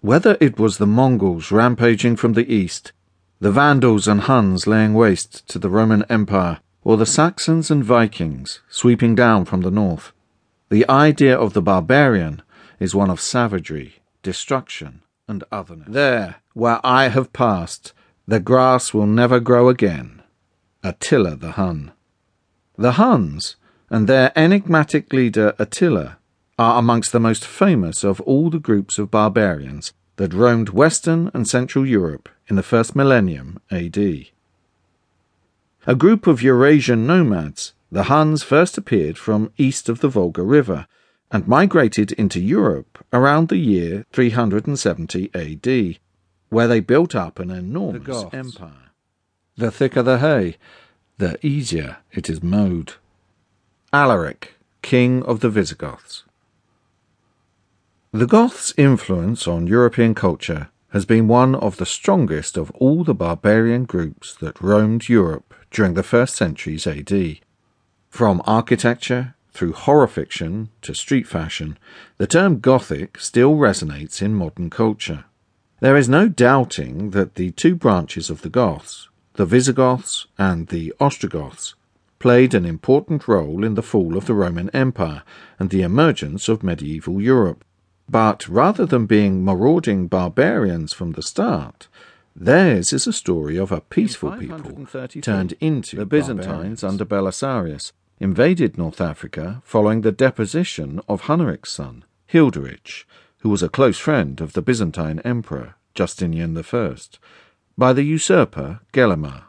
Whether it was the Mongols rampaging from the east, the Vandals and Huns laying waste to the Roman Empire, or the Saxons and Vikings sweeping down from the north, the idea of the barbarian is one of savagery, destruction, and otherness. There, where I have passed, the grass will never grow again. Attila the Hun. The Huns and their enigmatic leader Attila are amongst the most famous of all the groups of barbarians that roamed Western and Central Europe in the first millennium AD. A group of Eurasian nomads, the Huns first appeared from east of the Volga River and migrated into Europe around the year 370 AD, where they built up an enormous empire. The thicker the hay, the easier it is mowed. Alaric, king of the Visigoths. The Goths' influence on European culture has been one of the strongest of all the barbarian groups that roamed Europe during the first centuries AD. From architecture through horror fiction to street fashion, the term Gothic still resonates in modern culture. There is no doubting that the two branches of the Goths, the Visigoths and the Ostrogoths, played an important role in the fall of the Roman Empire and the emergence of medieval Europe. But rather than being marauding barbarians from the start, theirs is a story of a peaceful people turned into the Byzantines under Belisarius, invaded North Africa following the deposition of Huneric's son, Hilderic, who was a close friend of the Byzantine emperor Justinian I, by the usurper Gelimer.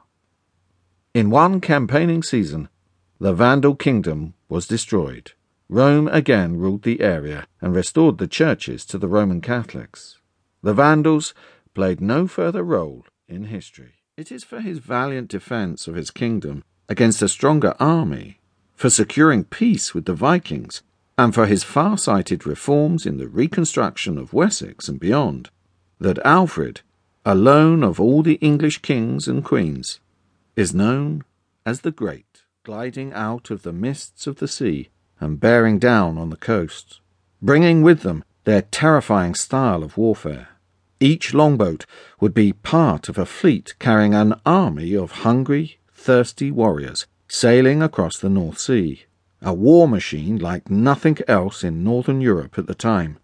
In one campaigning season, the Vandal kingdom was destroyed. Rome again ruled the area and restored the churches to the Roman Catholics. The Vandals played no further role in history. It is for his valiant defense of his kingdom against a stronger army, for securing peace with the Vikings, and for his far sighted reforms in the reconstruction of Wessex and beyond, that Alfred, alone of all the English kings and queens, is known as the Great, gliding out of the mists of the sea and bearing down on the coast, bringing with them their terrifying style of warfare. Each longboat would be part of a fleet carrying an army of hungry, thirsty warriors sailing across the North Sea, a war machine like nothing else in northern Europe at the time.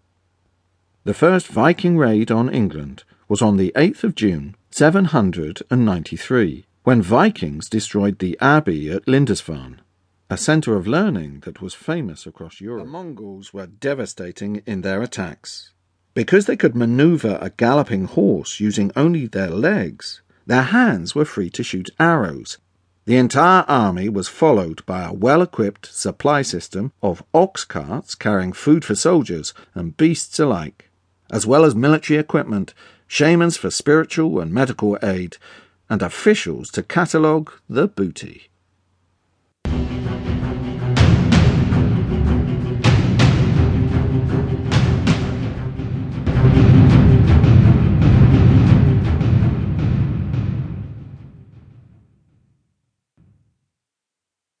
The first Viking raid on England was on the 8th of June, 793, when Vikings destroyed the abbey at Lindisfarne a centre of learning that was famous across Europe. The Mongols were devastating in their attacks. Because they could maneuver a galloping horse using only their legs, their hands were free to shoot arrows. The entire army was followed by a well equipped supply system of ox carts carrying food for soldiers and beasts alike, as well as military equipment, shamans for spiritual and medical aid, and officials to catalogue the booty.